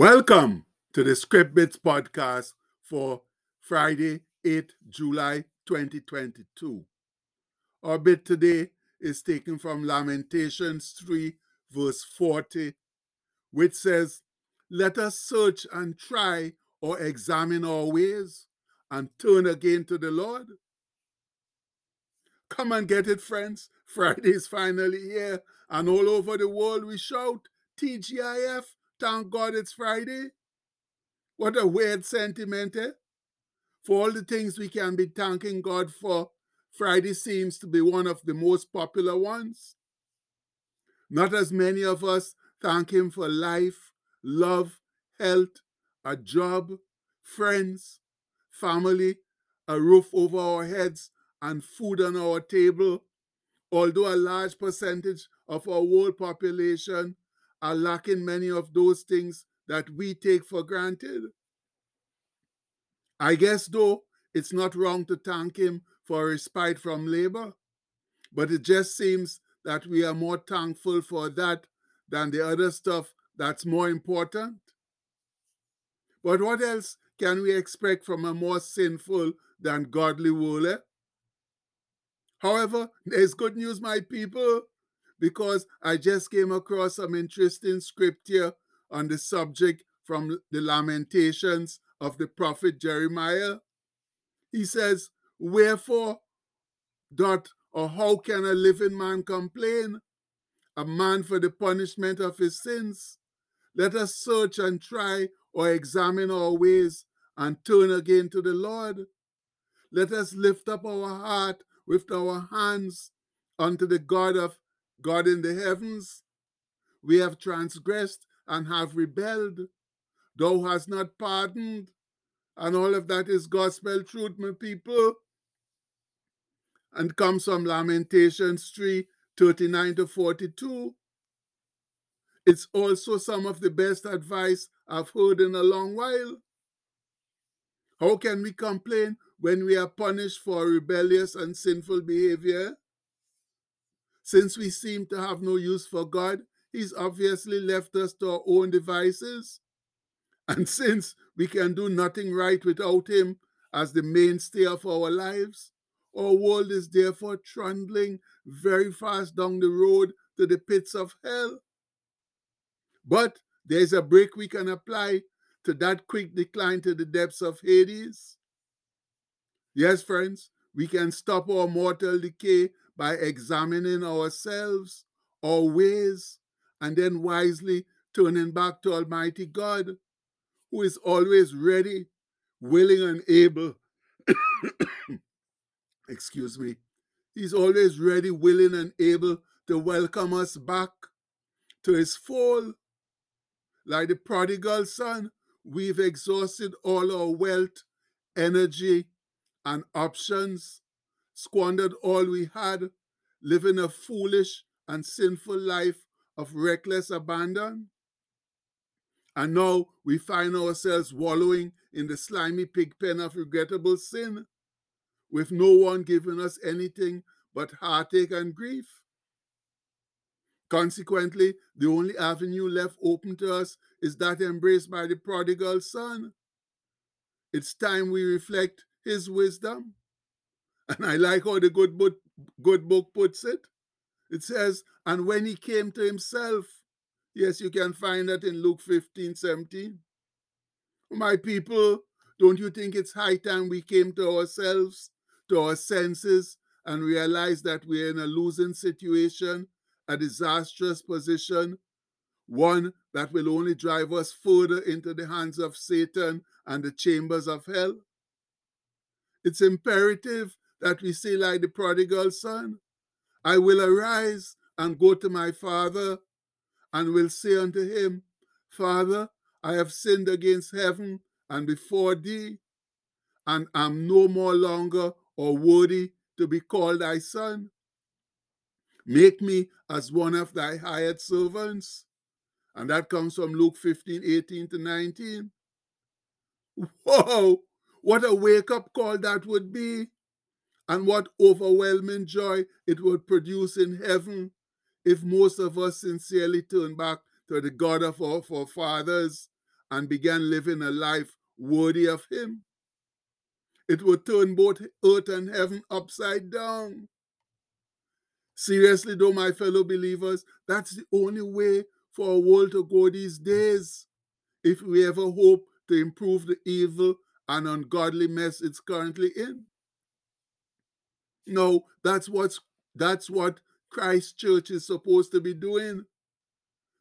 Welcome to the Script Bits podcast for Friday, 8 July 2022. Our bit today is taken from Lamentations 3, verse 40, which says, Let us search and try or examine our ways and turn again to the Lord. Come and get it, friends. Friday is finally here, and all over the world we shout, TGIF, thank God it's Friday. What a weird sentiment, eh? For all the things we can be thanking God for, Friday seems to be one of the most popular ones. Not as many of us thank Him for life, love, health, a job, friends, family, a roof over our heads, and food on our table, although a large percentage of our world population are lacking many of those things that we take for granted. I guess, though, it's not wrong to thank Him for respite from labor, but it just seems that we are more thankful for that than the other stuff that's more important. But what else can we expect from a more sinful than godly ruler? However, there's good news, my people, because I just came across some interesting scripture on the subject from the Lamentations of the prophet Jeremiah. He says, Wherefore doth or how can a living man complain? A man for the punishment of his sins. Let us search and try or examine our ways and turn again to the Lord. Let us lift up our heart with our hands unto the God of God in the heavens. We have transgressed and have rebelled. Thou hast not pardoned. And all of that is gospel truth, my people. And comes from Lamentations 3 39 to 42. It's also some of the best advice I've heard in a long while. How can we complain when we are punished for rebellious and sinful behavior? Since we seem to have no use for God, He's obviously left us to our own devices. And since we can do nothing right without Him as the mainstay of our lives, our world is therefore trundling very fast down the road to the pits of hell. But there's a brake we can apply to that quick decline to the depths of Hades. Yes, friends, we can stop our mortal decay by examining ourselves, our ways, and then wisely turning back to Almighty God, who is always ready, willing, and able. Excuse me. He's always ready, willing, and able to welcome us back to his fold. Like the prodigal son, we've exhausted all our wealth, energy, and options, squandered all we had, living a foolish and sinful life of reckless abandon. And now we find ourselves wallowing in the slimy pig pen of regrettable sin, with no one giving us anything but heartache and grief. Consequently, the only avenue left open to us is that embraced by the prodigal son. It's time we reflect his wisdom. And I like how the good book, good book puts it. It says, and when he came to himself, yes, you can find that in Luke 15 17. My people, don't you think it's high time we came to ourselves, to our senses, and realized that we're in a losing situation, a disastrous position, one that will only drive us further into the hands of Satan and the chambers of hell? It's imperative that we see like the prodigal son, I will arise and go to my father, and will say unto him, Father, I have sinned against heaven and before thee, and am no more longer or worthy to be called thy son. Make me as one of thy hired servants. And that comes from Luke 15, 18 to 19. Whoa! What a wake up call that would be, and what overwhelming joy it would produce in heaven if most of us sincerely turned back to the God of our forefathers and began living a life worthy of Him. It would turn both earth and heaven upside down. Seriously, though, my fellow believers, that's the only way for our world to go these days. If we ever hope to improve the evil and ungodly mess it's currently in. No, that's what's that's what Christ Church is supposed to be doing.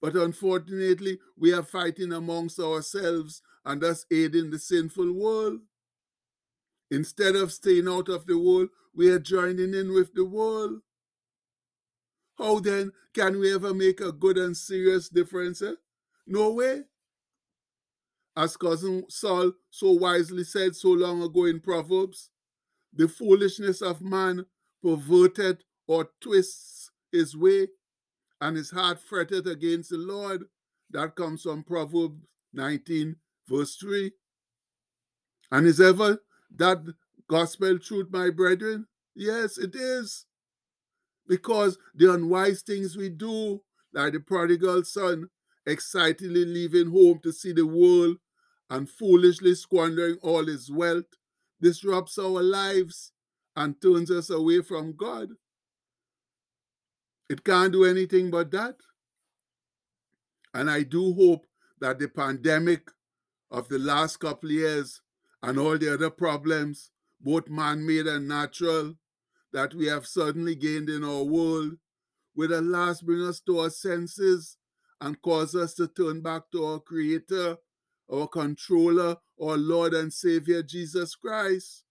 But unfortunately, we are fighting amongst ourselves and thus aiding the sinful world. Instead of staying out of the world, we are joining in with the world. How then can we ever make a good and serious difference? Eh? No way. As cousin Sol so wisely said so long ago in Proverbs, the foolishness of man perverted or twists his way, and his heart fretted against the Lord. That comes from Proverbs 19, verse 3. And is ever that gospel truth, my brethren? Yes, it is. Because the unwise things we do, like the prodigal son, excitedly leaving home to see the world and foolishly squandering all his wealth, disrupts our lives and turns us away from God. It can't do anything but that. And I do hope that the pandemic of the last couple years and all the other problems, both man made and natural, that we have suddenly gained in our world, will at last bring us to our senses and cause us to turn back to our Creator, our Controller, our Lord and Savior, Jesus Christ.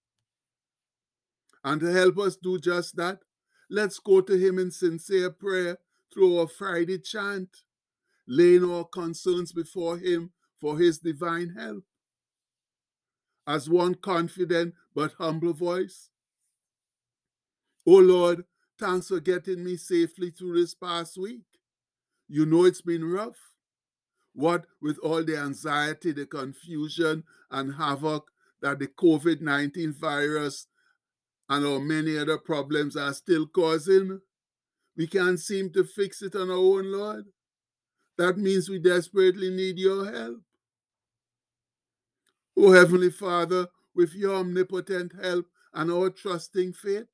And to help us do just that, let's go to Him in sincere prayer through our Friday chant, laying our concerns before Him for His divine help. As one confident but humble voice, Oh Lord, thanks for getting me safely through this past week. You know it's been rough. What with all the anxiety, the confusion, and havoc that the COVID 19 virus and our many other problems are still causing, we can't seem to fix it on our own, Lord. That means we desperately need your help. Oh, Heavenly Father, with your omnipotent help and our trusting faith,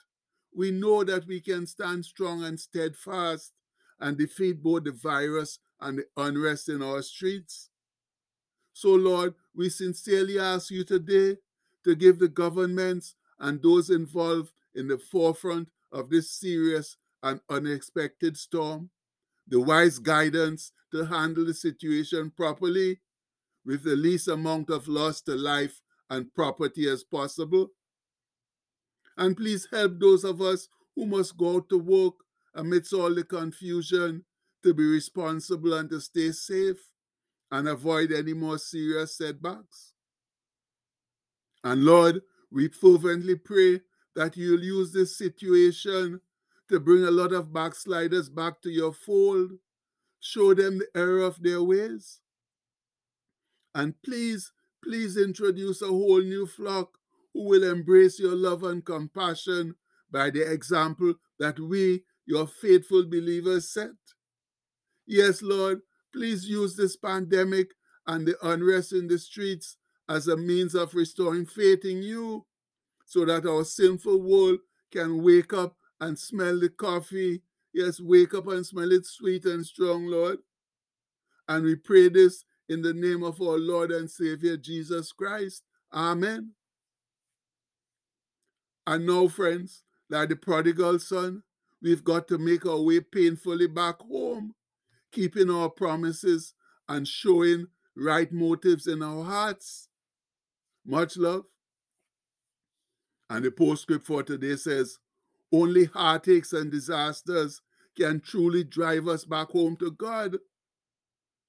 we know that we can stand strong and steadfast and defeat both the virus and the unrest in our streets. So, Lord, we sincerely ask you today to give the governments and those involved in the forefront of this serious and unexpected storm the wise guidance to handle the situation properly with the least amount of loss to life and property as possible. And please help those of us who must go out to work amidst all the confusion to be responsible and to stay safe and avoid any more serious setbacks. And Lord, we fervently pray that you'll use this situation to bring a lot of backsliders back to your fold, show them the error of their ways. And please, please introduce a whole new flock who will embrace your love and compassion by the example that we, your faithful believers, set. Yes, Lord, please use this pandemic and the unrest in the streets as a means of restoring faith in you so that our sinful world can wake up and smell the coffee. Yes, wake up and smell it sweet and strong, Lord. And we pray this in the name of our Lord and Savior Jesus Christ. Amen. And now, friends, like the prodigal son, we've got to make our way painfully back home, keeping our promises and showing right motives in our hearts. Much love. And the postscript for today says, only heartaches and disasters can truly drive us back home to God.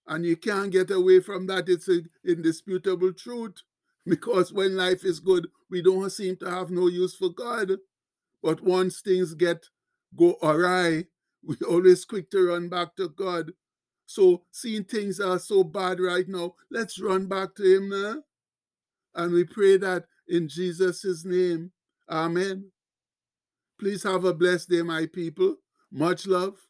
And you can't get away from that. It's an indisputable truth. Because when life is good, we don't seem to have no use for God. But once things get go awry, we always quick to run back to God. So seeing things are so bad right now, let's run back to Him now. And we pray that in Jesus' name. Amen. Please have a blessed day, my people. Much love.